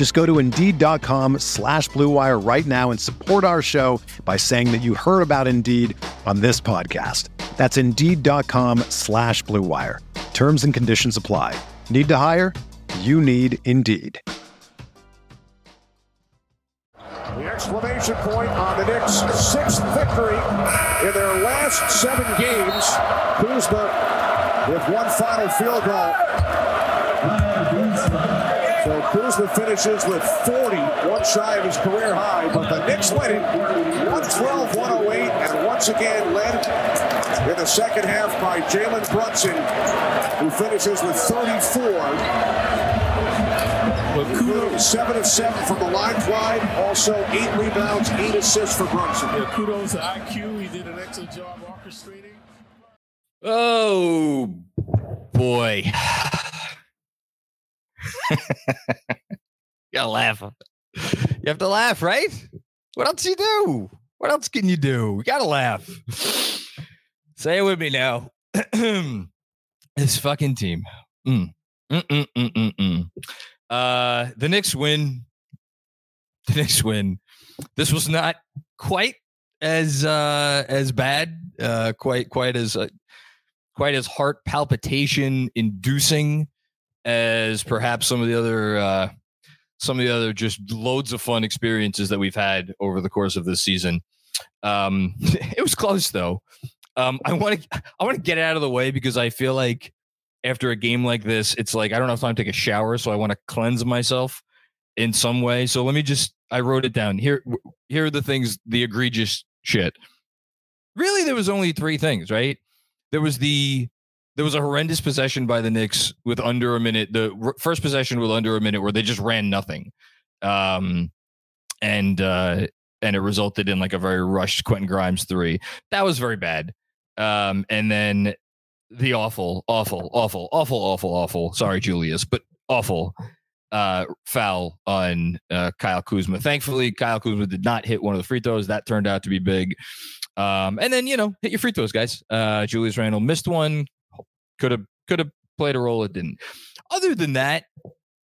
Just go to Indeed.com slash BlueWire right now and support our show by saying that you heard about Indeed on this podcast. That's Indeed.com slash BlueWire. Terms and conditions apply. Need to hire? You need Indeed. The exclamation point on the Knicks' sixth victory in their last seven games. Kuzma with one final field goal. So Kuzma finishes with 40, one shy of his career high, but the Knicks win it 112 108, and once again led in the second half by Jalen Brunson, who finishes with 34. Kudos, seven of seven from the line drive. Also, eight rebounds, eight assists for Brunson. Yeah, kudos to IQ. He did an excellent job orchestrating. Oh boy. you gotta laugh. You have to laugh, right? What else you do? What else can you do? You gotta laugh. Say it with me now. this fucking team. Mm. Mm, mm, mm, uh, the Knicks win. The Knicks win. This was not quite as uh, as bad. Uh, quite quite as uh, quite as heart palpitation inducing as perhaps some of the other uh, some of the other just loads of fun experiences that we've had over the course of this season. Um, it was close though. Um, I want to I want to get it out of the way because I feel like after a game like this, it's like I don't have time to take a shower, so I want to cleanse myself in some way. So let me just I wrote it down. Here here are the things, the egregious shit. Really, there was only three things, right? There was the there was a horrendous possession by the Knicks with under a minute. The first possession with under a minute where they just ran nothing, um, and uh, and it resulted in like a very rushed Quentin Grimes three. That was very bad. Um, and then the awful, awful, awful, awful, awful, awful. Sorry, Julius, but awful uh, foul on uh, Kyle Kuzma. Thankfully, Kyle Kuzma did not hit one of the free throws. That turned out to be big. Um, and then you know, hit your free throws, guys. Uh, Julius Randle missed one. Could have could have played a role. It didn't. Other than that,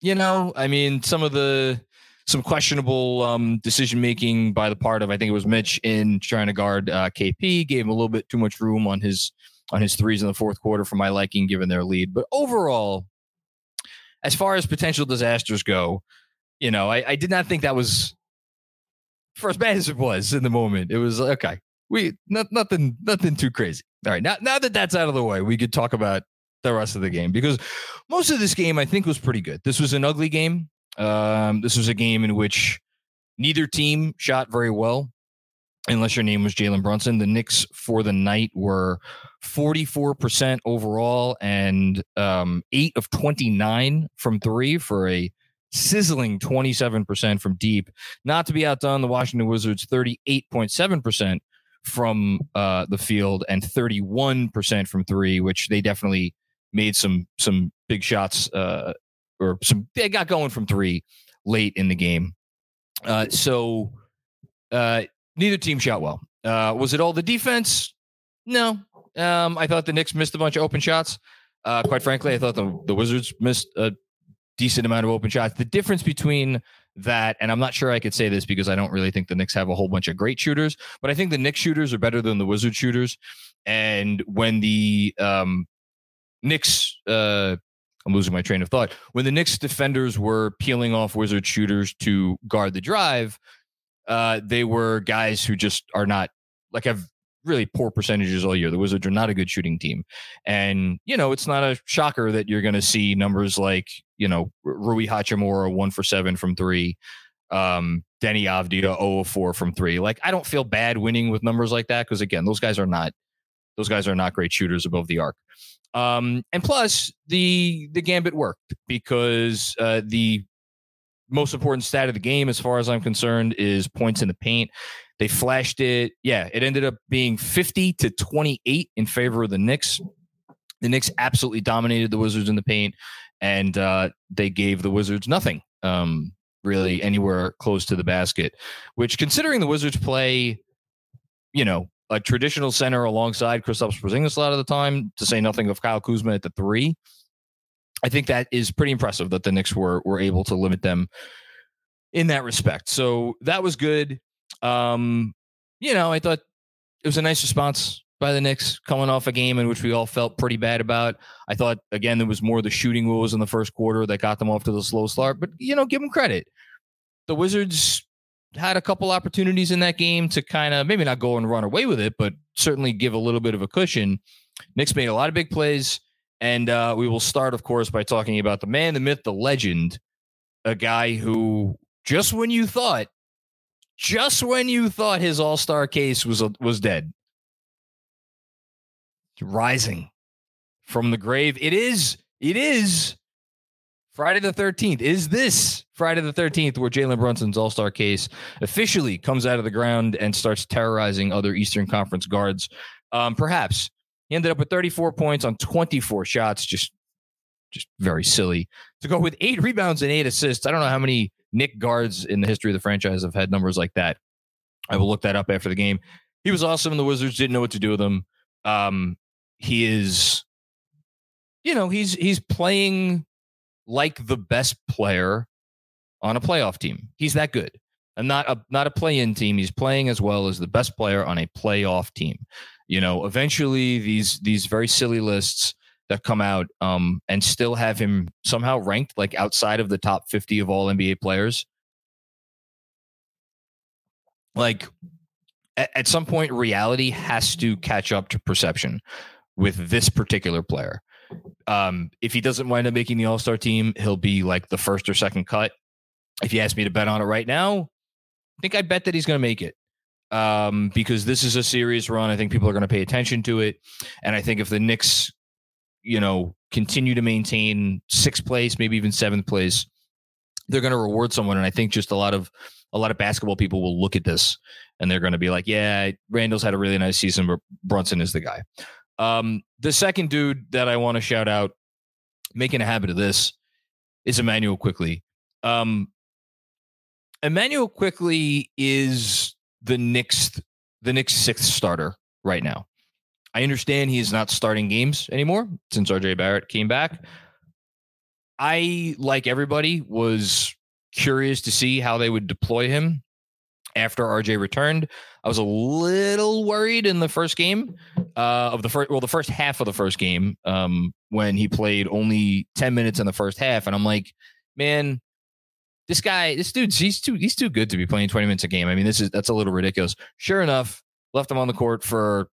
you know, I mean, some of the some questionable um, decision making by the part of I think it was Mitch in trying to guard uh, KP gave him a little bit too much room on his on his threes in the fourth quarter for my liking, given their lead. But overall, as far as potential disasters go, you know, I, I did not think that was as bad as it was in the moment. It was okay. We not, nothing nothing too crazy. All right, now now that that's out of the way, we could talk about the rest of the game because most of this game I think was pretty good. This was an ugly game. Um, this was a game in which neither team shot very well unless your name was Jalen Brunson. The Knicks for the night were 44% overall and um, 8 of 29 from three for a sizzling 27% from deep. Not to be outdone, the Washington Wizards 38.7% from uh, the field and 31% from three, which they definitely made some some big shots uh, or some they got going from three late in the game. Uh, so uh, neither team shot well. Uh, was it all the defense? No. Um, I thought the Knicks missed a bunch of open shots. Uh, quite frankly, I thought the, the Wizards missed a decent amount of open shots. The difference between that, and I'm not sure I could say this because I don't really think the Knicks have a whole bunch of great shooters, but I think the Knicks shooters are better than the Wizard shooters. And when the um, Knicks, uh, I'm losing my train of thought. When the Knicks defenders were peeling off Wizard shooters to guard the drive, uh, they were guys who just are not like have really poor percentages all year. The Wizards are not a good shooting team. And, you know, it's not a shocker that you're going to see numbers like, you know, Rui Hachimura, one for seven from three, um, Deni Avdija, 0 of 4 from three. Like, I don't feel bad winning with numbers like that because, again, those guys are not. Those guys are not great shooters above the arc. Um, and plus, the the gambit worked because uh, the most important stat of the game, as far as I'm concerned, is points in the paint. They flashed it. Yeah, it ended up being 50 to 28 in favor of the Knicks. The Knicks absolutely dominated the Wizards in the paint, and uh, they gave the Wizards nothing um, really anywhere close to the basket. Which, considering the Wizards play, you know, a traditional center alongside Kristaps Porzingis a lot of the time, to say nothing of Kyle Kuzma at the three, I think that is pretty impressive that the Knicks were were able to limit them in that respect. So that was good. Um, you know, I thought it was a nice response by the Knicks coming off a game in which we all felt pretty bad about. I thought again there was more the shooting rules in the first quarter that got them off to the slow start, but you know, give them credit. The Wizards had a couple opportunities in that game to kind of maybe not go and run away with it, but certainly give a little bit of a cushion. Knicks made a lot of big plays, and uh, we will start, of course, by talking about the man, the myth, the legend, a guy who just when you thought just when you thought his all-star case was was dead. Rising from the grave. It is it is friday the 13th is this friday the 13th where jalen brunson's all-star case officially comes out of the ground and starts terrorizing other eastern conference guards. Um, perhaps he ended up with 34 points on 24 shots just just very silly to go with eight rebounds and eight assists i don't know how many Knick guards in the history of the franchise have had numbers like that. I will look that up after the game. He was awesome, and the Wizards didn't know what to do with him. Um, he is, you know, he's he's playing like the best player on a playoff team. He's that good, and not a not a play-in team. He's playing as well as the best player on a playoff team. You know, eventually these these very silly lists that come out um, and still have him somehow ranked like outside of the top 50 of all NBA players. Like at, at some point, reality has to catch up to perception with this particular player. Um, if he doesn't wind up making the All Star team, he'll be like the first or second cut. If you ask me to bet on it right now, I think I bet that he's going to make it um, because this is a serious run. I think people are going to pay attention to it, and I think if the Knicks you know, continue to maintain sixth place, maybe even seventh place, they're going to reward someone. And I think just a lot of a lot of basketball people will look at this and they're going to be like, "Yeah, Randle's had a really nice season, but Brunson is the guy." Um, the second dude that I want to shout out, making a habit of this, is Immanuel Quickley. Um, Immanuel Quickley is the Knicks the Knicks sixth starter right now. I understand he is not starting games anymore since RJ Barrett came back. I, like everybody, was curious to see how they would deploy him after RJ returned. I was a little worried in the first game uh, of the first, well, the first half of the first game um, when he played only 10 minutes in the first half. And I'm like, man, this guy, this dude, he's too, he's too good to be playing 20 minutes a game. I mean, this is, that's a little ridiculous. Sure enough, left him on the court for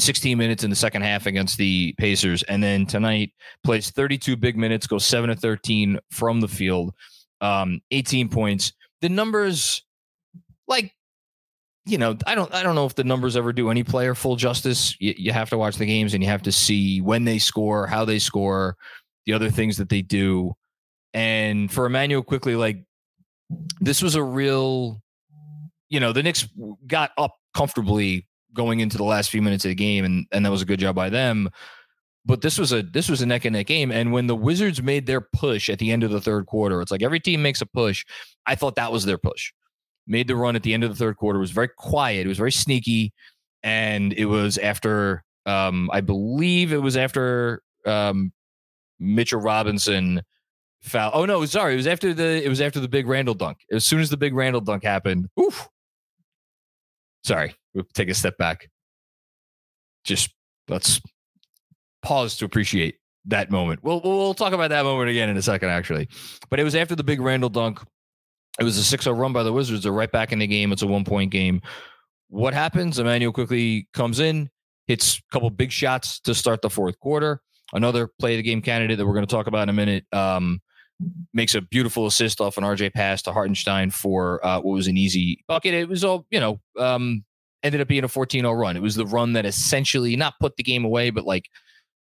16 minutes in the second half against the Pacers. And then tonight plays 32 big minutes, goes 7 to 13 from the field, um, 18 points. The numbers, like, you know, I don't I don't know if the numbers ever do any player full justice. You, you have to watch the games and you have to see when they score, how they score, the other things that they do. And for Immanuel Quickley, like this was a real, you know, the Knicks got up comfortably going into the last few minutes of the game, and and that was a good job by them. But this was a this was a neck and neck game, and when the Wizards made their push at the end of the third quarter, it's like every team makes a push. I thought that was their push. Made the run at the end of the third quarter. It was very quiet. It was very sneaky, and it was after um, I believe it was after um, Mitchell Robinson foul. Oh no, sorry, it was after the it was after the big Randle dunk. As soon as the big Randle dunk happened, oof. Sorry, we'll take a step back. Just let's pause to appreciate that moment. We'll we'll talk about that moment again in a second, actually. But it was after the big Randle dunk. It was a 6-0 run by the Wizards. They're right back in the game. It's a one point game. what happens? Immanuel Quickley comes in, hits a couple big shots to start the fourth quarter. Another play of the game candidate that we're going to talk about in a minute um, makes a beautiful assist off an RJ pass to Hartenstein for uh, what was an easy bucket. It was all, you know, um, ended up being a 14 0 run. It was the run that essentially not put the game away, but like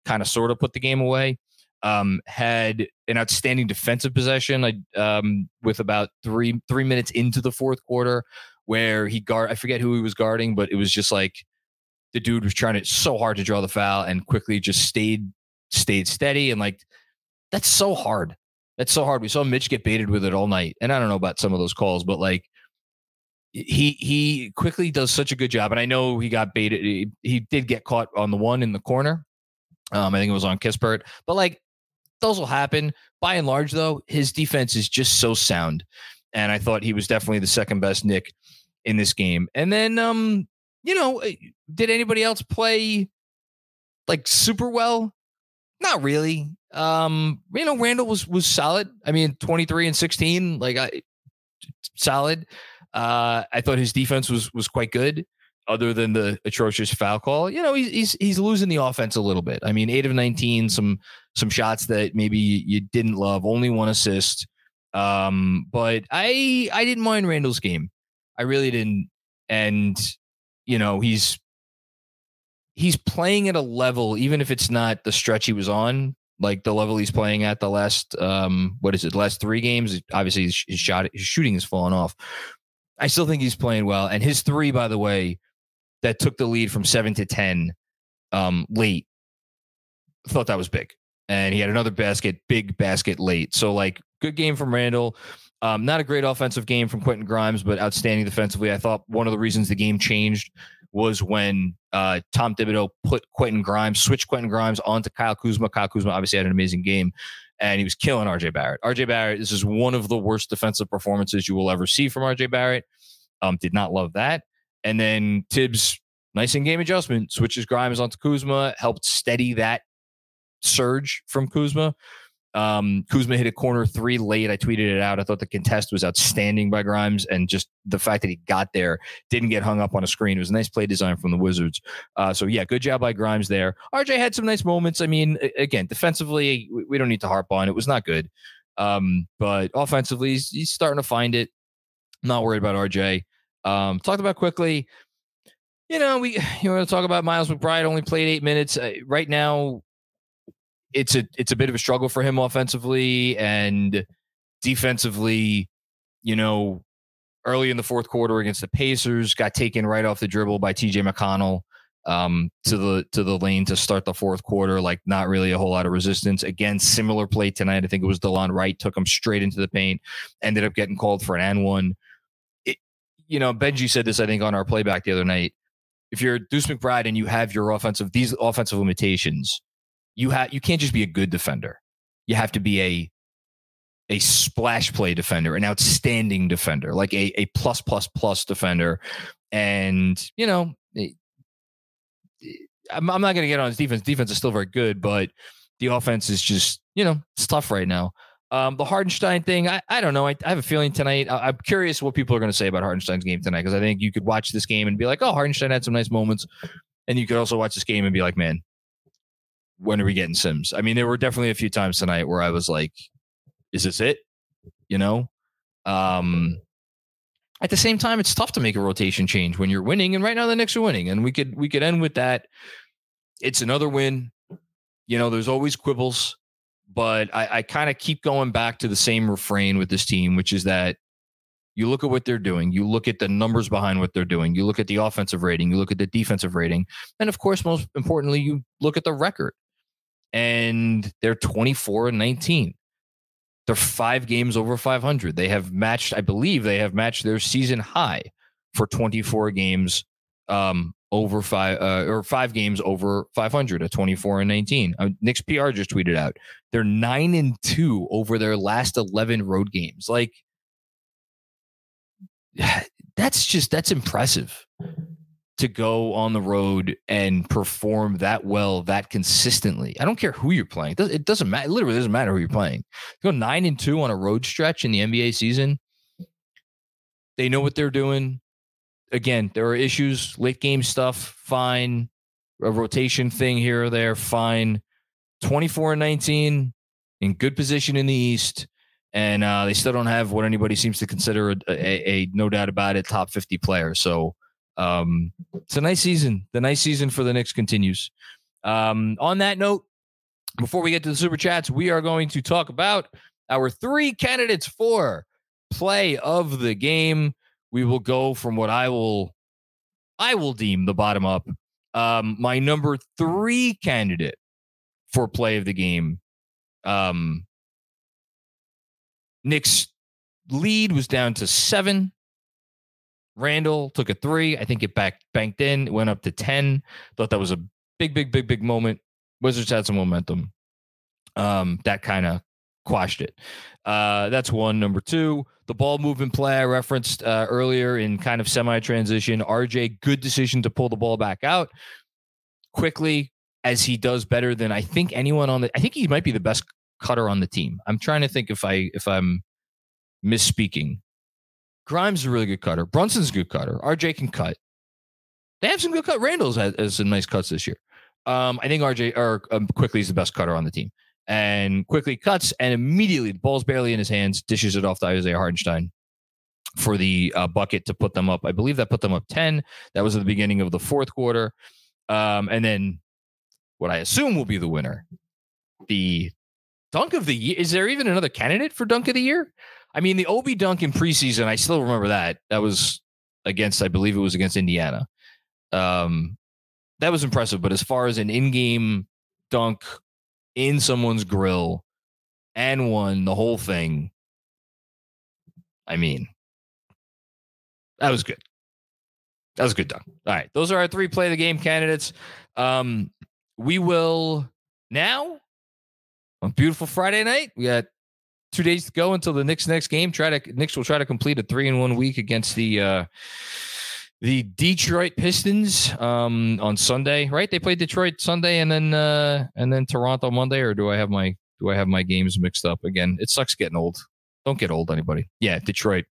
kind of sort of put the game away. Um, had an outstanding defensive possession um, with about three three minutes into the fourth quarter, where he guard I forget who he was guarding, but it was just like the dude was trying to so hard to draw the foul and Quickley just stayed stayed steady and like that's so hard. That's so hard. We saw Mitch get baited with it all night, and I don't know about some of those calls, but like he he Quickley does such a good job, and I know he got baited. He, he did get caught on the one in the corner. Um, I think it was on Kispert, but like those will happen. By and large, though, his defense is just so sound, and I thought he was definitely the second best Knick in this game. And then, um, you know, eh, did anybody else play like super well? Not really. Um, you know, Randle was was solid. I mean, twenty three and sixteen, like I solid. Uh, I thought his defense was was quite good, other than the atrocious foul call. You know, he's he's he's losing the offense a little bit. I mean, eight of nineteen, some some shots that maybe you didn't love, only one assist. Um, but I I didn't mind Randle's game. I really didn't. And you know, he's he's playing at a level, even if it's not the stretch he was on, like the level he's playing at the last um what is it, last three games. Obviously, his, his shot, his shooting has fallen off. I still think he's playing well. And his three, by the way, that took the lead from seven to ten um, late, thought that was big. And he had another basket, big basket late. So like good game from randle Um, not a great offensive game from Quentin Grimes, but outstanding defensively. I thought one of the reasons the game changed was when uh, Tom Thibodeau put Quentin Grimes, switched Quentin Grimes onto Kyle Kuzma. Kyle Kuzma obviously had an amazing game, and he was killing RJ Barrett. RJ Barrett, this is one of the worst defensive performances you will ever see from RJ Barrett. Um, did not love that. And then Thibs, nice in game adjustment, switches Grimes onto Kuzma, helped steady that surge from Kuzma. Um, Kuzma hit a corner three late. I tweeted it out. I thought the contest was outstanding by Grimes, and just the fact that he got there, didn't get hung up on a screen. It was a nice play design from the Wizards. Uh, so yeah, good job by Grimes there. RJ had some nice moments. I mean, again, defensively, we don't need to harp on. It was not good, um, but offensively, he's, he's starting to find it. not worried about RJ. Um, talked about Quickley. You know, we you want to talk about Miles McBride only played eight minutes uh, right now it's a it's a bit of a struggle for him offensively and defensively. You know, early in the fourth quarter against the Pacers, got taken right off the dribble by T.J. McConnell um, to the to the lane to start the fourth quarter. Like not really a whole lot of resistance. Again, similar play tonight. I think it was Delon Wright took him straight into the paint. Ended up getting called for an and one. You know, Benji said this I think on our playback the other night. If you're Deuce McBride and you have your offensive these offensive limitations, you have you can't just be a good defender. You have to be a a splash play defender, an outstanding defender, like a a plus plus plus defender. And you know, I'm, I'm not going to get on his defense. Defense is still very good, but the offense is just you know it's tough right now. Um, the Hartenstein thing, I, I don't know. I, I have a feeling tonight. I, am curious what people are going to say about Hartenstein's game tonight because I think you could watch this game and be like, oh, Hartenstein had some nice moments. And you could also watch this game and be like, man, when are we getting Sims? I mean, there were definitely a few times tonight where I was like, is this it? You know? Um at the same time, it's tough to make a rotation change when you're winning. And right now the Knicks are winning. And we could we could end with that. It's another win. You know, there's always quibbles, but I, I kind of keep going back to the same refrain with this team, which is that you look at what they're doing, you look at the numbers behind what they're doing, you look at the offensive rating, you look at the defensive rating, and of course, most importantly, you look at the record and they're 24 and 19. They're five games over 500. They have matched, I believe, they have matched their season high for 24 games um, over five uh, or five games over 500 at 24 and 19. Uh, Knicks PR just tweeted out they're nine and two over their last 11 road games. Like that's just that's impressive to go on the road and perform that well, that consistently. I don't care who you're playing. It doesn't matter. It literally doesn't matter who you're playing. Go nine and two on a road stretch in the NBA season. They know what they're doing. again, there are issues, late game stuff, fine. A rotation thing here or there, fine. 24 and 19 in good position in the East. And uh, they still don't have what anybody seems to consider a, a, a no doubt about it top 50 player. So um, it's a nice season. The nice season for the Knicks continues. Um, on that note, before we get to the super chats, we are going to talk about our three candidates for play of the game. We will go from what I will I will deem the bottom up. Um, my number three candidate for play of the game. Um, Knicks lead was down to seven. Randle took a three. I think it back banked in, went up to 10. Thought that was a big, big, big, big moment. Wizards had some momentum. Um, that kind of quashed it. Uh, that's one. Number two, the ball movement play I referenced uh, earlier in kind of semi transition. RJ, good decision to pull the ball back out quickly as he does better than I think anyone on the. I think he might be the best cutter on the team. I'm trying to think if I if I'm misspeaking. Grimes is a really good cutter. Brunson's a good cutter. RJ can cut. They have some good cut. Randle's has, has some nice cuts this year. Um, I think RJ or um, Quickley is the best cutter on the team and Quickley cuts and immediately the ball's barely in his hands, dishes it off to Isaiah Hartenstein for the uh, bucket to put them up. I believe that put them up 10. That was at the beginning of the fourth quarter. Um, and then what I assume will be the winner, the dunk of the year. Is there even another candidate for dunk of the year? I mean, the Obi dunk in preseason, I still remember that. That was against, I believe it was against Indiana. Um, that was impressive. But as far as an in game dunk in someone's grill and won the whole thing. I mean, that was good. That was a good done. All right. Those are our three play the game candidates. Um, we will now on beautiful Friday night. We got two days to go until the Knicks next game. Try to Knicks will try to complete a three in one week against the uh the Detroit Pistons um, on Sunday, right? They played Detroit Sunday and then uh, and then Toronto Monday, or do I have my do I have my games mixed up again? It sucks getting old. Don't get old, anybody. Yeah, Detroit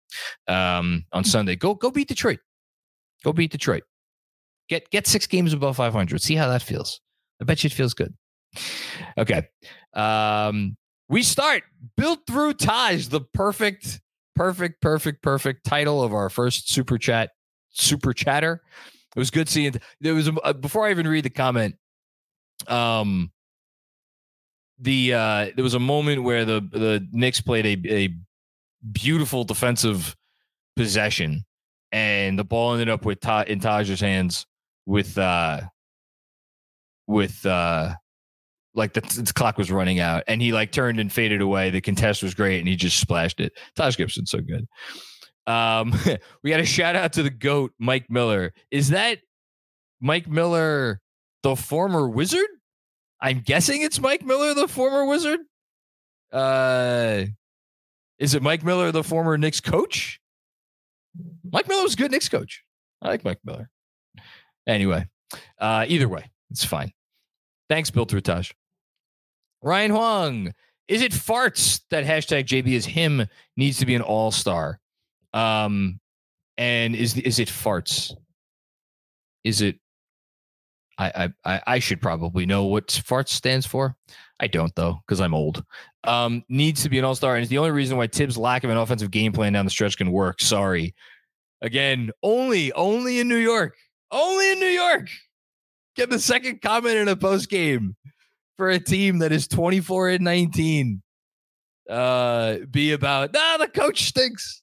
um, on Sunday. Go go beat Detroit. Go beat Detroit. Get get six games above 500. See how that feels. I bet you it feels good. Okay. Um, we start built through ties, the perfect, perfect, perfect, perfect title of our first super chat super chatter. It was good seeing. There was a, uh, before I even read the comment. Um, the uh, there was a moment where the the Knicks played a a beautiful defensive possession, and the ball ended up with Ta- in Taj's hands with uh with uh like the, the, clock was running out and he like turned and faded away the contest was great and he just splashed it taj gibson's so good um, we got a shout out to the goat, Mike Miller. Is that Mike Miller, the former wizard? I'm guessing it's Mike Miller, the former wizard. Uh, is it Mike Miller, the former Knicks coach? Mike Miller was a good Knicks coach. I like Mike Miller. Anyway, uh, either way, it's fine. Thanks, Bill Trutage. Ryan Huang, is it farts that hashtag JB is him needs to be an all star? Um, and is is it farts? Is it? I I I should probably know what farts stands for. I don't though because I'm old. Um, needs to be an all star, and it's the only reason why Thibs' lack of an offensive game plan down the stretch can work. Sorry. Again, only only in New York. Only in New York. Get the second comment in a post game for a team that is 24 and 19. Uh, be about nah, the coach stinks.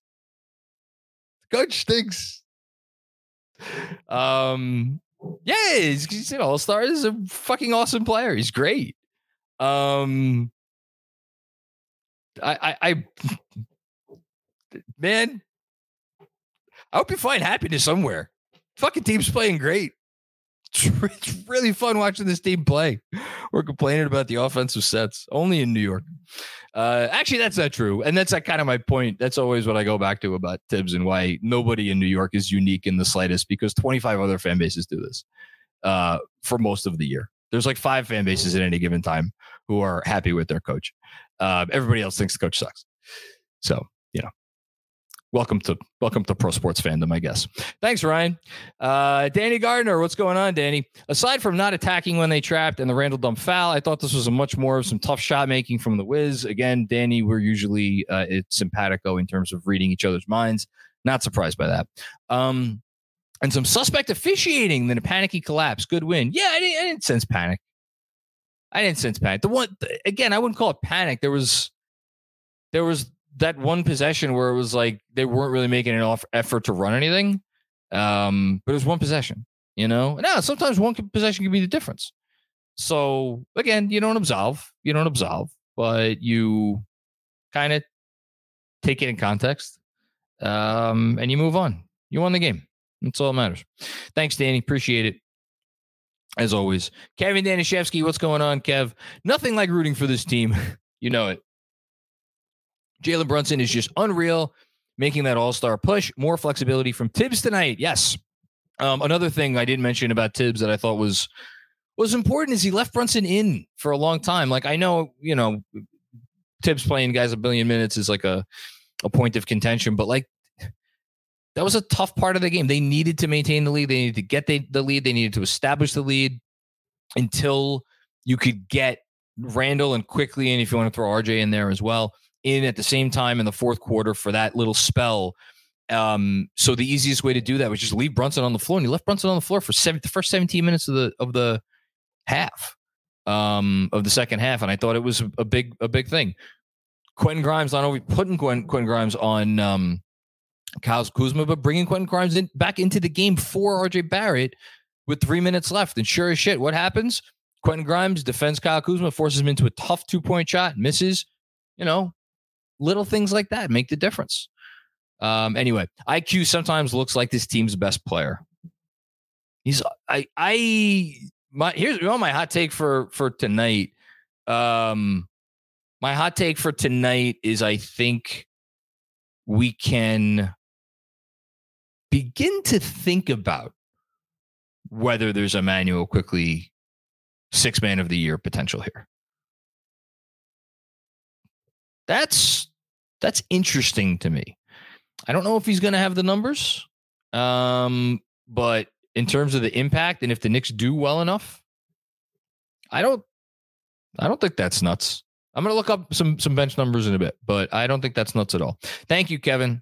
Coach stinks. Um, yeah, he's, he's an all star. He's a fucking awesome player. He's great. Um, I, I, I, man, I hope you find happiness somewhere. Fucking team's playing great. It's really fun watching this team play. We're complaining about the offensive sets only in New York. Uh, actually, that's not true, and that's kind of my point. That's always what I go back to about Thibs and why nobody in New York is unique in the slightest. Because 25 other fan bases do this uh, for most of the year. There's like five fan bases at any given time who are happy with their coach. Uh, everybody else thinks the coach sucks. So you know, welcome to welcome to pro sports fandom, I guess. Thanks, Ryan. Uh, Danny Gardner, what's going on, Danny? Aside from not attacking when they trapped and the Randle dump foul, I thought this was a much more of some tough shot making from the Wiz. Again, Danny, we're usually uh, it's simpatico in terms of reading each other's minds. Not surprised by that. Um, and some suspect officiating, then a panicky collapse. Good win. Yeah, I didn't, I didn't sense panic. I didn't sense panic. The one again, I wouldn't call it panic. There was there was that one possession where it was like they weren't really making an effort to run anything. Um, but it was one possession, you know. Now sometimes one possession can be the difference. So again, you don't absolve, you don't absolve, but you kind of take it in context, um, and you move on. You won the game. That's all that matters. Thanks, Danny. Appreciate it. As always, Kevin Danishevsky, what's going on, Kev? Nothing like rooting for this team. you know it. Jalen Brunson is just unreal, making that all star push. More flexibility from Thibs tonight. Yes. Um, another thing I didn't mention about Thibs that I thought was was important is he left Brunson in for a long time. Like I know, you know, Thibs playing guys a billion minutes is like a a point of contention, but like that was a tough part of the game. They needed to maintain the lead. They needed to get the, the lead. They needed to establish the lead until you could get Randle and Quickley, and if you want to throw RJ in there as well in at the same time in the fourth quarter for that little spell. Um, so the easiest way to do that was just leave Brunson on the floor, and he left Brunson on the floor for seven, the first 17 minutes of the of the half um, of the second half, and I thought it was a big a big thing. Quentin Grimes not only putting Quentin, Quentin Grimes on um, Kyle Kuzma, but bringing Quentin Grimes in, back into the game for RJ Barrett with three minutes left. And sure as shit, what happens? Quentin Grimes defends Kyle Kuzma, forces him into a tough two point shot, misses. You know, little things like that make the difference. Um, anyway, IQ sometimes looks like this team's best player. He's I I my here's you know, my hot take for for tonight. Um, my hot take for tonight is I think we can begin to think about whether there's Immanuel Quickley six man of the year potential here. That's that's interesting to me. I don't know if he's going to have the numbers, um, but in terms of the impact and if the Knicks do well enough, I don't. I don't think that's nuts. I'm going to look up some some bench numbers in a bit, but I don't think that's nuts at all. Thank you, Kevin.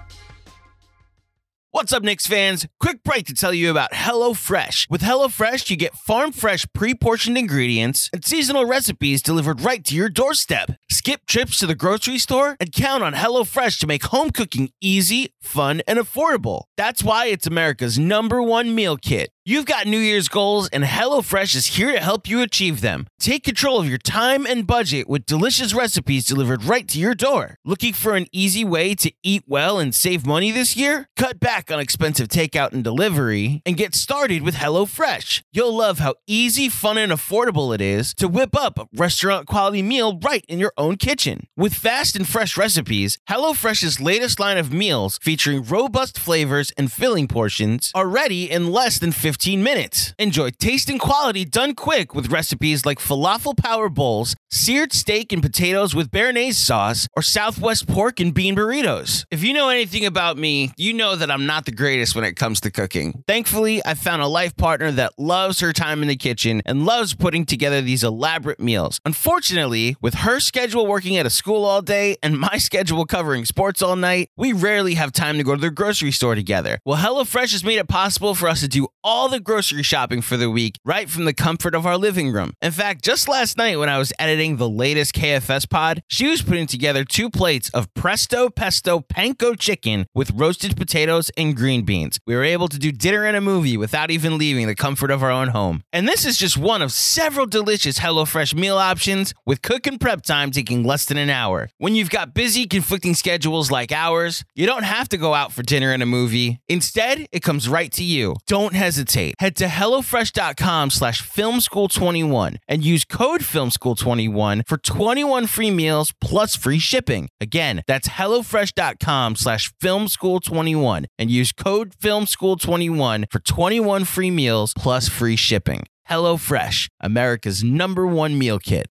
What's up, Knicks fans? Quick break to tell you about HelloFresh. With HelloFresh, you get farm fresh, pre portioned ingredients and seasonal recipes delivered right to your doorstep. Skip trips to the grocery store and count on HelloFresh to make home cooking easy, fun, and affordable. That's why it's America's number one meal kit. You've got New Year's goals, and HelloFresh is here to help you achieve them. Take control of your time and budget with delicious recipes delivered right to your door. Looking for an easy way to eat well and save money this year? Cut back on expensive takeout and delivery and get started with HelloFresh. You'll love how easy, fun, and affordable it is to whip up a restaurant quality meal right in your own kitchen. With fast and fresh recipes, HelloFresh's latest line of meals featuring robust flavors and filling portions are ready in less than 15 minutes. Enjoy taste and quality done quick with recipes like falafel power bowls, seared steak and potatoes with béarnaise sauce, or Southwest pork and bean burritos. If you know anything about me, you know that I'm not the greatest when it comes to cooking. Thankfully, I found a life partner that loves her time in the kitchen and loves putting together these elaborate meals. Unfortunately, with her schedule working at a school all day and my schedule covering sports all night, we rarely have time to go to the grocery store together. Well, HelloFresh has made it possible for us to do all the grocery shopping for the week right from the comfort of our living room. In fact, just last night when I was editing the latest KFS pod, she was putting together two plates of presto pesto panko chicken with roasted potatoes and green beans. We were able to do dinner and a movie without even leaving the comfort of our own home. And this is just one of several delicious HelloFresh meal options with cook and prep time taking less than an hour. When you've got busy, conflicting schedules like ours, you don't have to go out for dinner and a movie. Instead, it comes right to you. Don't hesitate. Head to HelloFresh.com slash FilmSchool21 and use code FilmSchool21 for 21 free meals plus free shipping. Again, that's HelloFresh.com slash FilmSchool21 and use code FilmSchool21 for 21 free meals plus free shipping. HelloFresh, America's number one meal kit.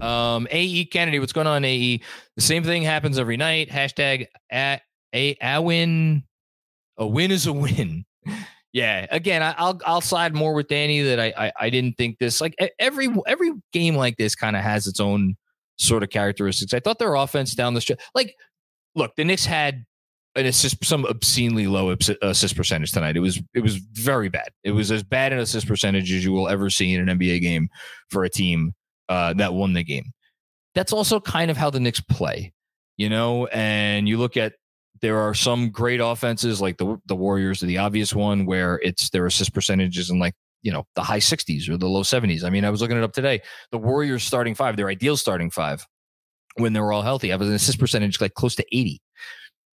Um, AE Kennedy, what's going on, AE? The same thing happens every night. Hashtag a, a, a win. A win is a win. Yeah. Again, I, will I'll side more with Danny that I, I I didn't think this like every every game like this kind of has its own sort of characteristics. I thought their offense down the stretch, like, look, the Knicks had an assist, some obscenely low assist percentage tonight. It was it was very bad. It was as bad an assist percentage as you will ever see in an NBA game for a team uh, that won the game. That's also kind of how the Knicks play, you know. And you look at there are some great offenses like the the Warriors the obvious one where it's their assist percentages in like you know the high 60s or the low 70s. I mean, I was looking it up today. The Warriors starting five, their ideal starting five when they were all healthy, have an assist percentage like close to 80.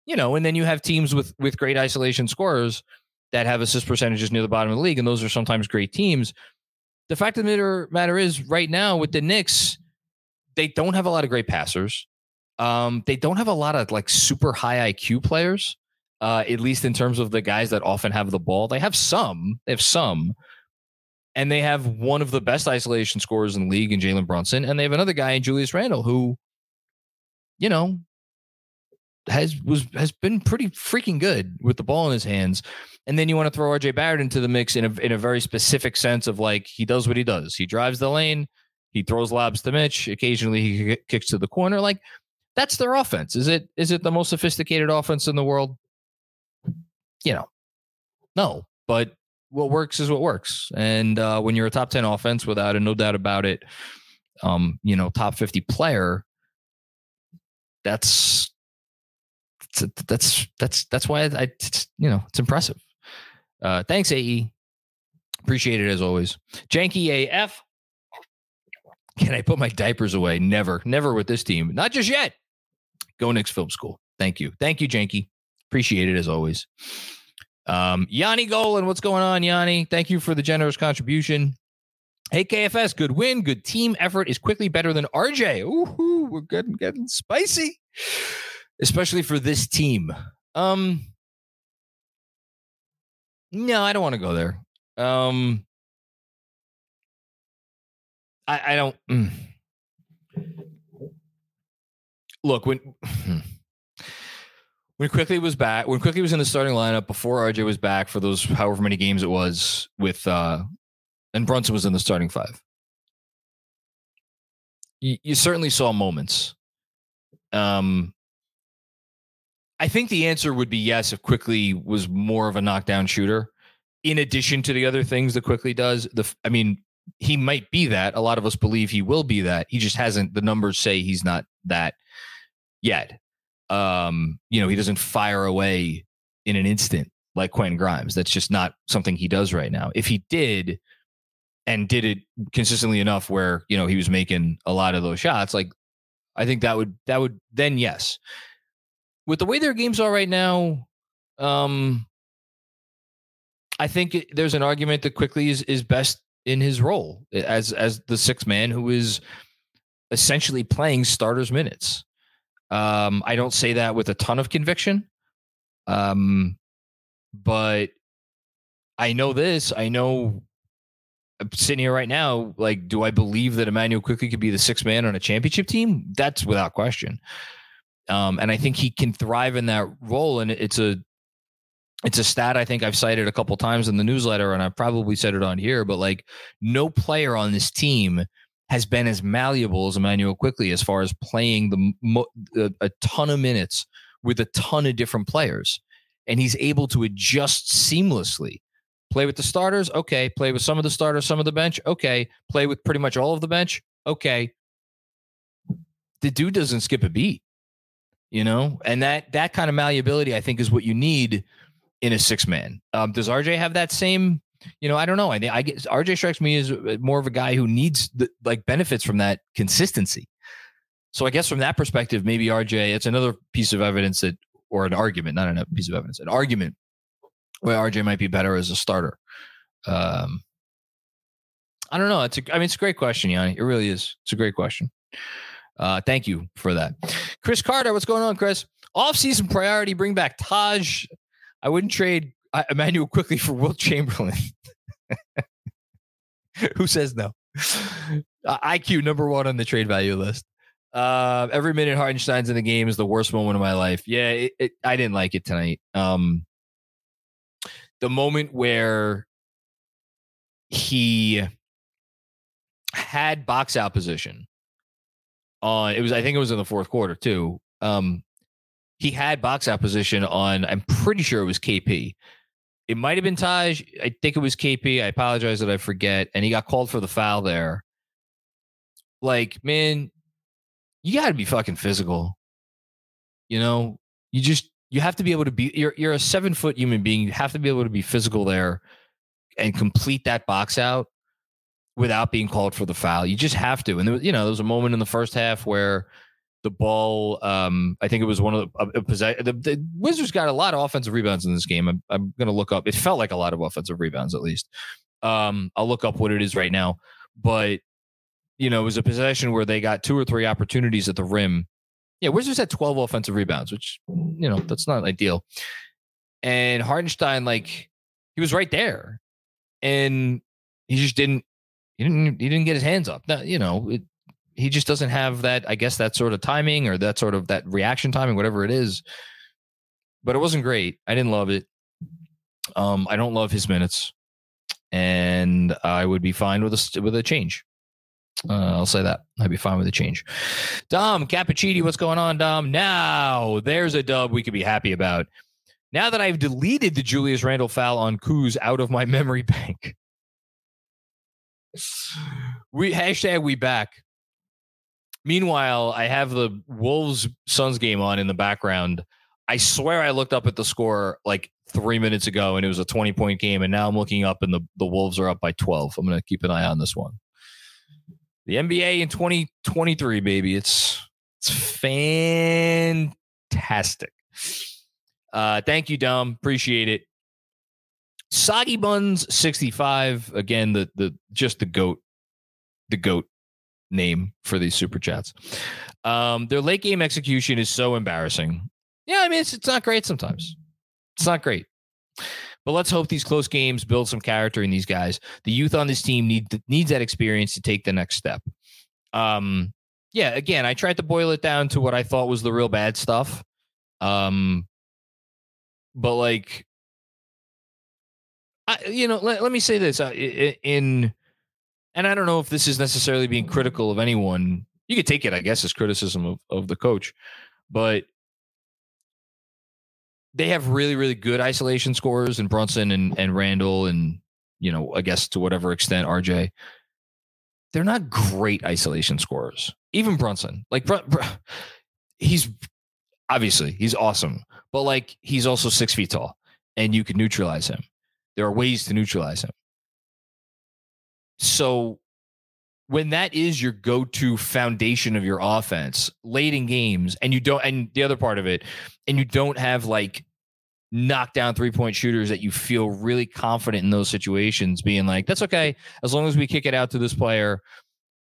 You know, and then you have teams with with great isolation scorers that have assist percentages near the bottom of the league, and those are sometimes great teams. The fact of the matter, matter is, right now with the Knicks, they don't have a lot of great passers. Um, they don't have a lot of like super high IQ players, uh, at least in terms of the guys that often have the ball. They have some, they have some, and they have one of the best isolation scorers in the league in Jalen Brunson, and they have another guy in Julius Randle who, you know, has was has been pretty freaking good with the ball in his hands. And then you want to throw RJ Barrett into the mix in a in a very specific sense of like he does what he does. He drives the lane, he throws lobs to Mitch. Occasionally he kicks to the corner. Like that's their offense. Is it is it the most sophisticated offense in the world? You know, no. But what works is what works. And uh, when you're a top ten offense, without a no doubt about it, um, you know, top 50 player, that's that's that's that's why I, you know it's impressive. Uh, thanks, AE. Appreciate it as always. Janky AF. Can I put my diapers away? Never, never with this team. Not just yet. Go Knicks Film School. Thank you. Thank you, Janky. Appreciate it as always. Um, Yanni Golan, what's going on, Yanni? Thank you for the generous contribution. Hey, KFS, good win, good team effort is Quickley better than RJ. Ooh, we're getting getting spicy, especially for this team. Um, no, I don't want to go there. Um, I, I don't. Mm. Look when. when Quickley was back, when Quickley was in the starting lineup before RJ was back for those however many games it was with uh and Brunson was in the starting five. You, you certainly saw moments. Um, I think the answer would be yes if Quickley was more of a knockdown shooter. In addition to the other things that Quickley does, the I mean, he might be that. A lot of us believe he will be that. He just hasn't. The numbers say he's not that yet. Um, you know, he doesn't fire away in an instant like Quentin Grimes. That's just not something he does right now. If he did, and did it consistently enough where you know he was making a lot of those shots like i think that would that would then yes. With the way their games are right now um i think it, there's an argument that Quickley is is best in his role as as the sixth man who is essentially playing starters minutes. Um i don't say that with a ton of conviction um but i know this i know I'm sitting here right now, like, do I believe that Immanuel Quickley could be the sixth man on a championship team? That's without question. Um, and I think he can thrive in that role. And it's a it's a stat I think I've cited a couple times in the newsletter, and I've probably said it on here, but like no player on this team has been as malleable as Immanuel Quickley as far as playing the a, a ton of minutes with a ton of different players, and he's able to adjust seamlessly Play with the starters? Okay. Play with some of the starters, some of the bench? Okay. Play with pretty much all of the bench? Okay. The dude doesn't skip a beat, you know? And that that kind of malleability, I think, is what you need in a six man. Um, does RJ have that same? You know, I don't know. I I RJ strikes me as uh, more of a guy who needs the, like benefits from that consistency. So I guess from that perspective, maybe RJ. It's another piece of evidence that, or an argument, not a piece of evidence, an argument where RJ might be better as a starter. Um, I don't know. It's a, I mean, it's a great question, Yanni. It really is. It's a great question. Uh, thank you for that. Chris Carter, what's going on, Chris? Off-season priority, bring back Taj. I wouldn't trade uh, Immanuel Quickley for Wilt Chamberlain. Who says no? Uh, IQ number one on the trade value list. Uh, every minute Hartenstein's in the game is the worst moment of my life. Yeah, it, it, I didn't like it tonight. Um, the moment where he had box out position on it was I think it was in the fourth quarter too. Um he had box out position on I'm pretty sure it was KP. It might have been Taj. I think it was KP. I apologize that I forget. And he got called for the foul there. Like, man, you got to be fucking physical. You know, you just you have to be able to be you're you're a seven foot human being. You have to be able to be physical there and complete that box out without being called for the foul. You just have to. And there, you know, there was a moment in the first half where the ball, um, I think it was one of the, uh, the, the Wizards got a lot of offensive rebounds in this game. I'm, I'm going to look up. It felt like a lot of offensive rebounds, at least. Um, I'll look up what it is right now, but you know, it was a possession where they got two or three opportunities at the rim yeah, Wizards had 12 offensive rebounds, which, you know, that's not ideal. And Hartenstein, like, he was right there. And he just didn't, he didn't, he didn't get his hands up. Now, you know, it, he just doesn't have that, I guess, that sort of timing or that sort of that reaction timing, whatever it is. But it wasn't great. I didn't love it. Um, I don't love his minutes, and I would be fine with a with a change. Uh, I'll say that. I'd be fine with a change. Dom Cappuccini, what's going on, Dom? Now there's a dub we could be happy about. Now that I've deleted the Julius Randle foul on Kuz out of my memory bank. We hashtag we back. Meanwhile, I have the Wolves Suns game on in the background. I swear I looked up at the score like three minutes ago and it was a 20 point game. And now I'm looking up and the, the Wolves are up by 12. I'm going to keep an eye on this one. The NBA in 2023, baby. It's it's fantastic. Uh, thank you, Dom. Appreciate it. Soggy Buns 65. Again, the the just the goat, the goat name for these super chats. Um, their late game execution is so embarrassing. Yeah, I mean it's it's not great sometimes. It's not great. But let's hope these close games build some character in these guys. The youth on this team need needs that experience to take the next step. Um, yeah, again, I tried to boil it down to what I thought was the real bad stuff. Um, but like, I, you know, let, let me say this uh, in, and I don't know if this is necessarily being critical of anyone. You could take it, I guess, as criticism of, of the coach, but they have really, really good isolation scores and Brunson and, and Randle and, you know, I guess to whatever extent RJ. They're not great isolation scorers. Even Brunson. Like, Br- Br- he's obviously he's awesome, but like he's also six feet tall and you can neutralize him. There are ways to neutralize him. So when that is your go-to foundation of your offense late in games and you don't and the other part of it and you don't have like knock down three-point shooters that you feel really confident in those situations being like that's okay. As long as we kick it out to this player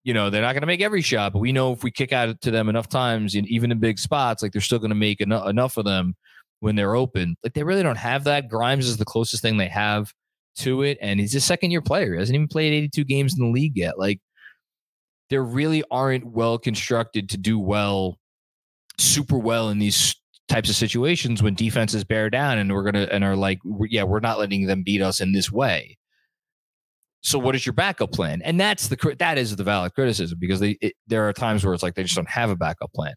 you know they're not going to make every shot but we know if we kick out to them enough times and even in big spots like they're still going to make enough, enough of them when they're open. Like they really don't have that. Grimes is the closest thing they have to it and he's a second year player. He hasn't even played 82 games in the league yet. Like there really aren't well constructed to do well, super well in these types of situations when defenses bear down and we're gonna and are like, yeah, we're not letting them beat us in this way. So what is your backup plan? And that's the that is the valid criticism because they it, there are times where it's like they just don't have a backup plan,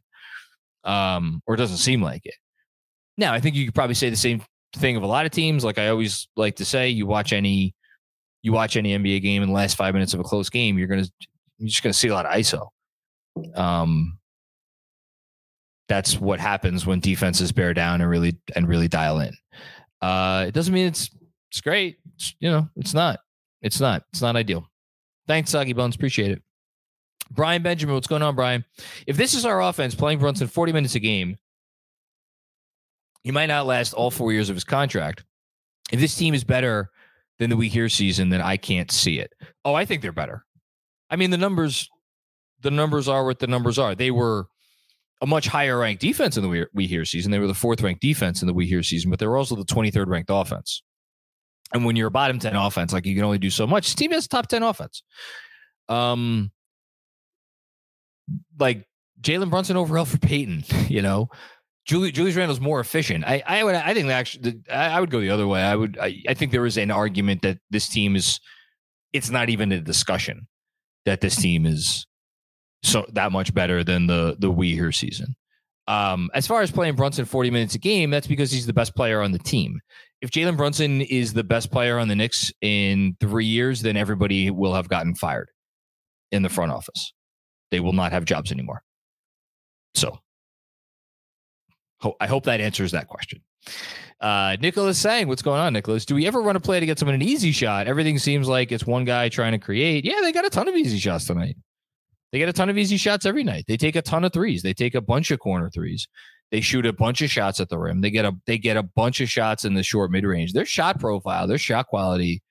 um, or it doesn't seem like it. Now I think you could probably say the same thing of a lot of teams. Like I always like to say, you watch any you watch any NBA game in the last five minutes of a close game, you're gonna you're just to see a lot of ISO. Um, that's what happens when defenses bear down and really and really dial in. Uh, it doesn't mean it's it's great. It's, you know, it's not. It's not. It's not ideal. Thanks, Soggy Bones. Appreciate it. Brian Benjamin, what's going on, Brian? If this is our offense playing Brunson 40 minutes a game, he might not last all four years of his contract. If this team is better than the We Here season, then I can't see it. Oh, I think they're better. I mean, the numbers, the numbers are what the numbers are. They were a much higher ranked defense in the We, Here season. They were the fourth ranked defense in the We Here season, but they were also the 23rd ranked offense. And when you're a bottom 10 offense, like you can only do so much. This team has top 10 offense. Um, like Jalen Brunson over Elfrid Payton, you know, Julie, Julius Randle's more efficient. I, I would, I think actually, I would go the other way. I would, I, I think there is an argument that this team is, it's not even a discussion that this team is so that much better than the the We Here season. Um, as far as playing Brunson 40 minutes a game, that's because he's the best player on the team. If Jalen Brunson is the best player on the Knicks in three years, then everybody will have gotten fired in the front office. They will not have jobs anymore. So I hope that answers that question. Uh, Nicholas saying, what's going on, Nicholas? Do we ever run a play to get someone an easy shot? Everything seems like it's one guy trying to create. Yeah, they got a ton of easy shots tonight. They get a ton of easy shots every night. They take a ton of threes. They take a bunch of corner threes. They shoot a bunch of shots at the rim. They get a they get a bunch of shots in the short mid range. Their shot profile, their shot quality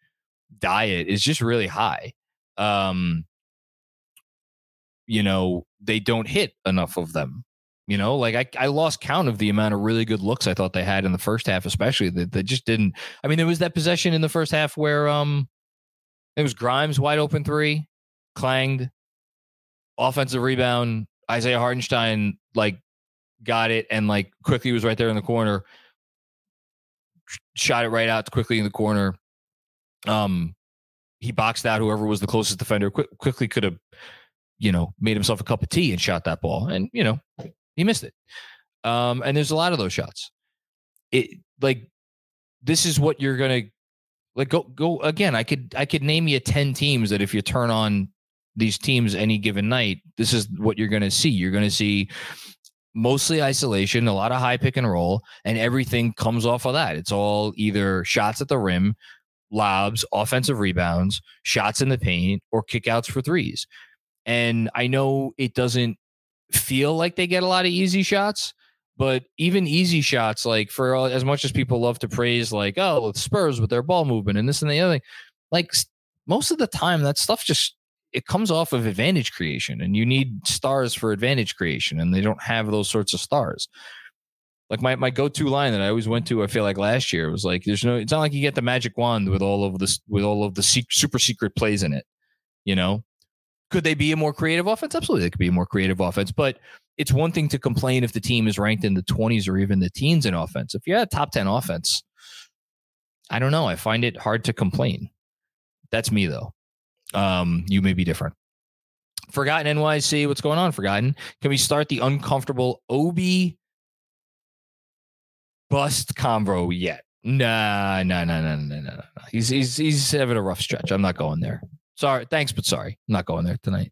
diet is just really high. Um, you know, they don't hit enough of them. You know, like I, I lost count of the amount of really good looks I thought they had in the first half, especially that they just didn't. I mean, there was that possession in the first half where um it was Grimes wide open three, clanged, offensive rebound. Isaiah Hartenstein like got it and like Quickley was right there in the corner, shot it right out Quickley in the corner. Um, he boxed out whoever was the closest defender. Quickley could have, you know, made himself a cup of tea and shot that ball. And you know, he missed it. Um, and there's a lot of those shots. It like this is what you're gonna like go go again. I could I could name you ten teams that if you turn on these teams any given night, this is what you're going to see. You're going to see mostly isolation, a lot of high pick and roll, and everything comes off of that. It's all either shots at the rim, lobs, offensive rebounds, shots in the paint, or kickouts for threes. And I know it doesn't feel like they get a lot of easy shots, but even easy shots, like for all, as much as people love to praise, like, oh, Spurs with their ball movement and this and the other thing, like most of the time, that stuff just it comes off of advantage creation and you need stars for advantage creation and they don't have those sorts of stars. Like my, my go-to line that i always went to i feel like last year was like there's no it's not like you get the magic wand with all of this with all of the super secret plays in it you know? Could they be a more creative offense? Absolutely they could be a more creative offense but it's one thing to complain if the team is ranked in the 20s or even the teens in offense. If you're a top 10 offense i don't know i find it hard to complain. That's me though um, you may be different. Forgotten NYC, what's going on? Forgotten. Can we start the uncomfortable Obi bust convo yet? Nah, nah, nah, nah, nah, nah, nah. He's he's he's having a rough stretch. I'm not going there. Sorry, thanks, but sorry, I'm not going there tonight.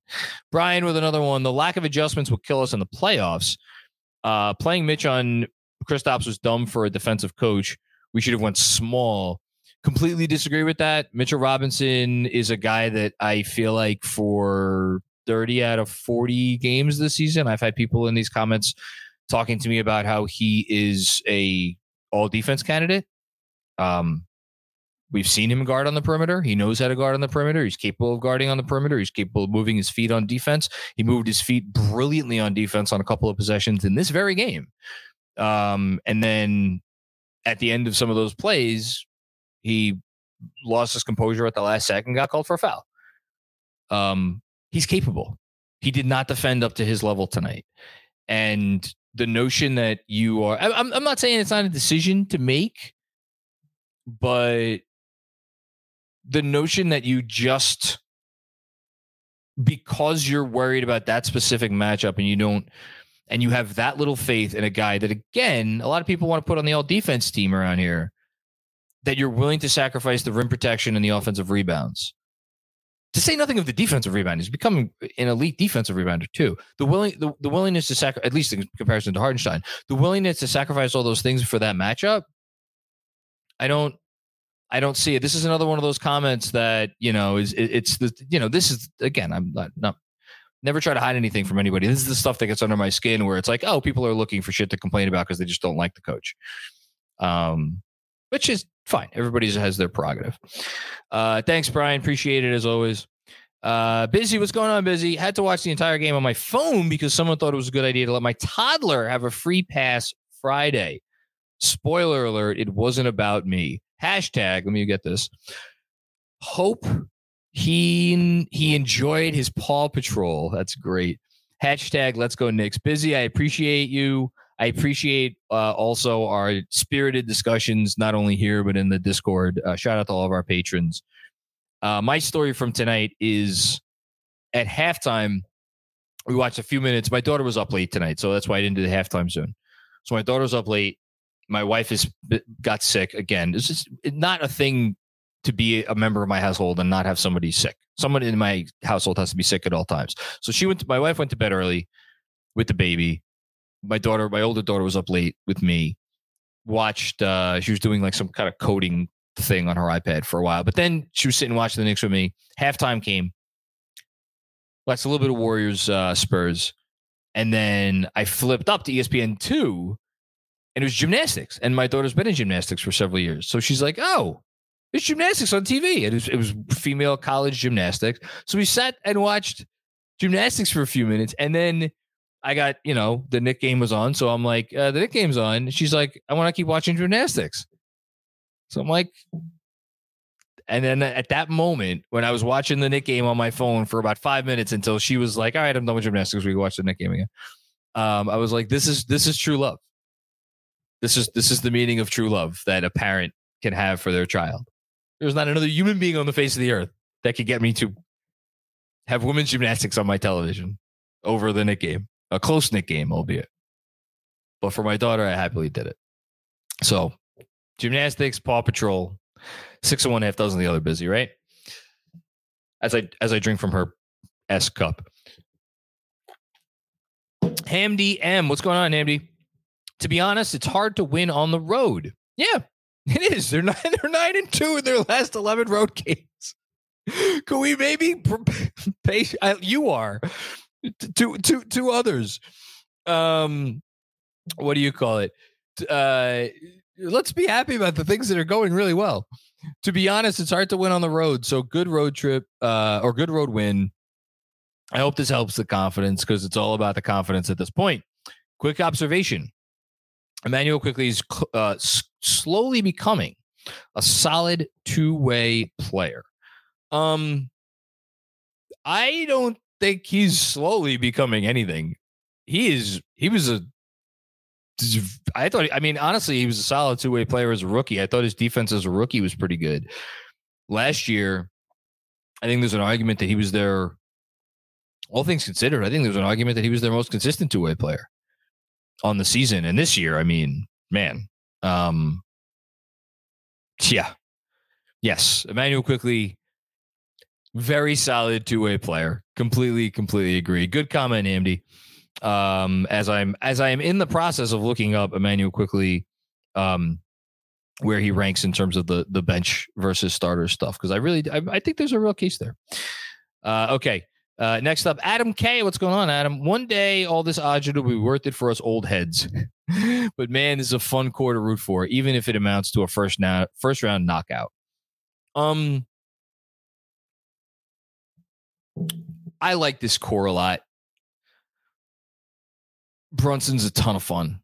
Brian with another one. The lack of adjustments will kill us in the playoffs. Uh, playing Mitch on Kristaps was dumb for a defensive coach. We should have went small completely disagree with that. Mitchell Robinson is a guy that I feel like for 30 out of 40 games this season, I've had people in these comments talking to me about how he is a all defense candidate. Um, we've seen him guard on the perimeter. He knows how to guard on the perimeter. He's capable of guarding on the perimeter. He's capable of moving his feet on defense. He moved his feet brilliantly on defense on a couple of possessions in this very game. Um, and then at the end of some of those plays, he lost his composure at the last second, got called for a foul. Um, he's capable. He did not defend up to his level tonight. And the notion that you are, I'm, I'm not saying it's not a decision to make, but the notion that you just, because you're worried about that specific matchup and you don't, and you have that little faith in a guy that, again, a lot of people want to put on the all defense team around here that you're willing to sacrifice the rim protection and the offensive rebounds. To say nothing of the defensive rebound, he's becoming an elite defensive rebounder too. The willing, the, the willingness to sacrifice, at least in comparison to Hartenstein, the willingness to sacrifice all those things for that matchup. I don't, I don't see it. This is another one of those comments that you know is it, it's the you know this is again I'm not not never try to hide anything from anybody. This is the stuff that gets under my skin where it's like oh people are looking for shit to complain about because they just don't like the coach. Um, which is fine. Everybody has their prerogative. Uh, thanks, Brian. Appreciate it as always. Uh, busy, what's going on? Busy. Had to watch the entire game on my phone because someone thought it was a good idea to let my toddler have a free pass Friday. Spoiler alert: it wasn't about me. Hashtag. Let me get this. Hope he he enjoyed his Paw Patrol. That's great. Hashtag Let's Go Knicks. Busy. I appreciate you. I appreciate uh, also our spirited discussions, not only here, but in the Discord. Uh, shout out to all of our patrons. Uh, my story from tonight is at halftime, we watched a few minutes. My daughter was up late tonight, so that's why I didn't do the halftime soon. So my daughter was up late. My wife is got sick again. It's just not a thing to be a member of my household and not have somebody sick. Someone in my household has to be sick at all times. So she went. To, my wife went to bed early with the baby my daughter, my older daughter was up late with me, watched, uh, she was doing like some kind of coding thing on her iPad for a while, but then she was sitting watching the Knicks with me. Halftime came, watched a little bit of Warriors, uh, Spurs. And then I flipped up to ESPN two and it was gymnastics. And my daughter's been in gymnastics for several years. So she's like, oh, it's gymnastics on TV. It was, it was female college gymnastics. So we sat and watched gymnastics for a few minutes. And then I got, you know, the Knick game was on. So I'm like, uh, the Knick game's on. She's like, I want to keep watching gymnastics. So I'm like, and then at that moment, when I was watching the Knick game on my phone for about five minutes until she was like, all right, I'm done with gymnastics. We can watch the Knick game again. Um, I was like, this is, this is true love. This is, this is the meaning of true love that a parent can have for their child. There's not another human being on the face of the earth that could get me to have women's gymnastics on my television over the Knick game a close knit game, albeit. But for my daughter, I happily did it. So gymnastics, Paw Patrol, six and one half dozen the other busy, right? As I as I drink from her S Cup. Hamdy M, what's going on, Hamdy? To be honest, it's hard to win on the road. Yeah, it is. They're nine. They're nine and two in their last eleven road games. Can we maybe pay? You are to to to others. Um, what do you call it? Uh, let's be happy about the things that are going really well. To be honest, it's hard to win on the road. So good road trip uh, or good road win. I hope this helps the confidence because it's all about the confidence at this point. Quick observation: Immanuel Quickley is uh, s- slowly becoming a solid two-way player. Um, I don't think he's slowly becoming anything. He is. He was a. I thought. I mean, honestly, he was a solid two way player as a rookie. I thought his defense as a rookie was pretty good. Last year, I think there's an argument that he was their. All things considered, I think there's an argument that he was their most consistent two way player on the season. And this year, I mean, man, um, yeah, yes, Immanuel Quickley, very solid two-way player. Completely, completely agree. Good comment, Andy. Um, as I'm as I am in the process of looking up Immanuel Quickley um, where he ranks in terms of the the bench versus starter stuff, because I really I, I, think there's a real case there. Uh, okay. Uh, next up, Adam K. What's going on, Adam? One day, all this agita will be worth it for us old heads. but man, this is a fun core to root for, even if it amounts to a first now first round knockout. Um, I like this core a lot. Brunson's a ton of fun.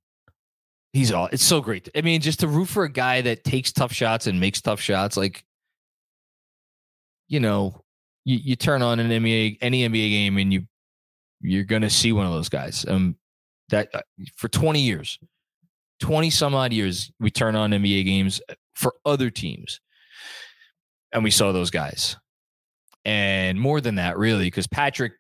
He's all it's so great. I mean, just to root for a guy that takes tough shots and makes tough shots, like you know, you, you turn on an NBA any NBA game and you you're gonna see one of those guys. Um that uh, for 20 years, 20 some odd years, we turn on NBA games for other teams. And we saw those guys and more than that, really, because Patrick,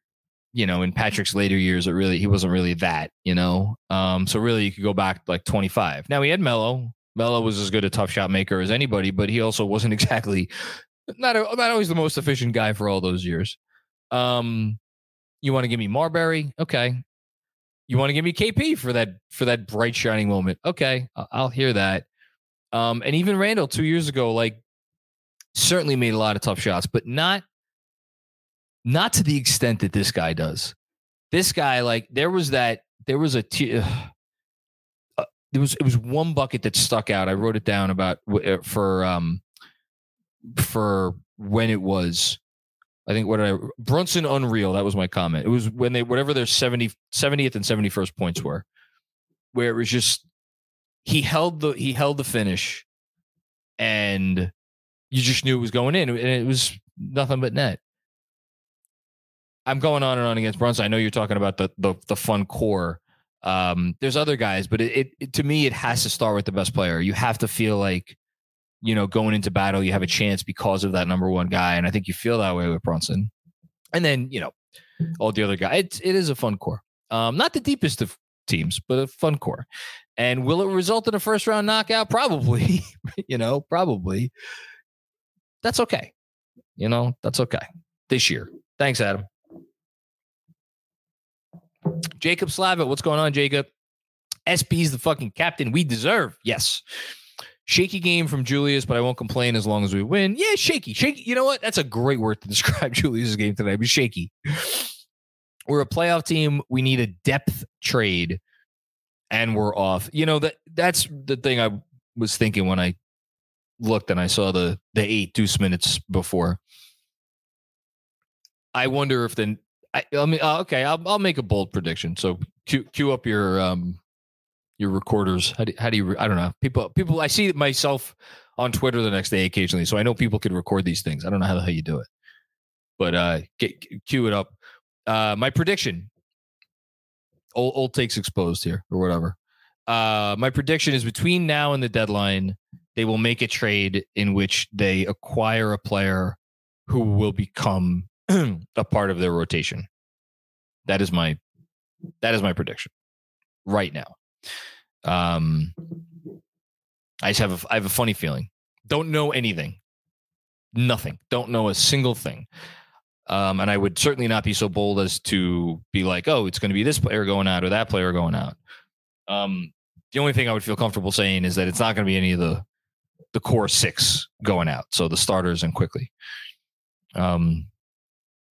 you know, in Patrick's later years, it really he wasn't really that, you know. Um, so really, you could go back like 25. Now he had Melo. Melo was as good a tough shot maker as anybody, but he also wasn't exactly not a, not always the most efficient guy for all those years. Um, you want to give me Marbury? Okay. You want to give me KP for that for that bright shining moment? Okay, I'll hear that. Um, and even Randle two years ago, like certainly made a lot of tough shots, but not not to the extent that this guy does. This guy, like, there was that, there was a, t- uh, there was, it was one bucket that stuck out. I wrote it down about uh, for, um, for when it was, I think what I, Brunson Unreal. That was my comment. It was when they, whatever their 70, 70th and 71st points were, where it was just, he held the, he held the finish and you just knew it was going in and it was nothing but net. I'm going on and on against Brunson. I know you're talking about the the, the fun core. Um, there's other guys, but it, it, it, to me it has to start with the best player. You have to feel like you know going into battle you have a chance because of that number one guy, and I think you feel that way with Brunson. And then you know all the other guys. It it is a fun core. Um, not the deepest of teams, but a fun core. And will it result in a first round knockout? Probably. you know, probably. That's okay. You know, that's okay. This year. Thanks, Adam. Jacob Slavitt, what's going on, Jacob? SP's the fucking captain we deserve. Yes. Shaky game from Julius, but I won't complain as long as we win. Yeah, shaky. Shaky. You know what? That's a great word to describe Julius's game today. But shaky. We're a playoff team. We need a depth trade, and we're off. You know that that's the thing I was thinking when I looked and I saw the the eight deuce minutes before. I wonder if the I, I mean, uh, okay, I'll, I'll make a bold prediction. So cue, cue up your um your recorders. How do, how do you? I don't know. People, people. I see myself on Twitter the next day occasionally, so I know people can record these things. I don't know how the hell you do it, but uh, get cue it up. Uh, my prediction. Old, old takes exposed here, or whatever. Uh, my prediction is between now and the deadline, they will make a trade in which they acquire a player who will become a part of their rotation. That is my that is my prediction right now. Um, I just have a, I have a funny feeling. Don't know anything. Nothing. Don't know a single thing. Um, and I would certainly not be so bold as to be like, oh, it's going to be this player going out or that player going out. Um, the only thing I would feel comfortable saying is that it's not going to be any of the the core six going out. So the starters and Quickley. Um,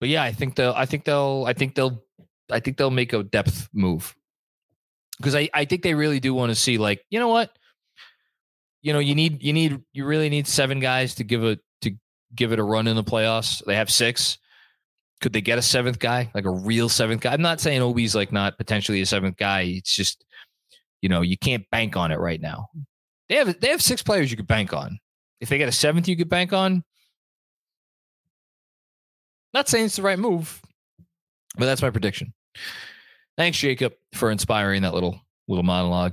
but yeah, I think they'll. I think they'll. I think they'll. I think they'll make a depth move because I I think they really do want to see like you know what, you know you need you need you really need seven guys to give a to give it a run in the playoffs. They have six. Could they get a seventh guy, like a real seventh guy? I'm not saying Obi's like not potentially a seventh guy. It's just you know you can't bank on it right now. They have they have six players you could bank on. If they get a seventh, you could bank on. Not saying it's the right move, but that's my prediction. Thanks, Jacob, for inspiring that little little monologue.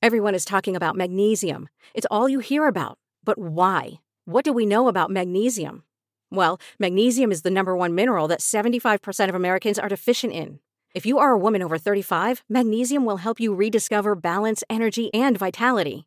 Everyone is talking about magnesium. It's all you hear about. But why? What do we know about magnesium? Well, magnesium is the number one mineral that 75% of Americans are deficient in. If you are a woman over 35, magnesium will help you rediscover balance, energy, and vitality.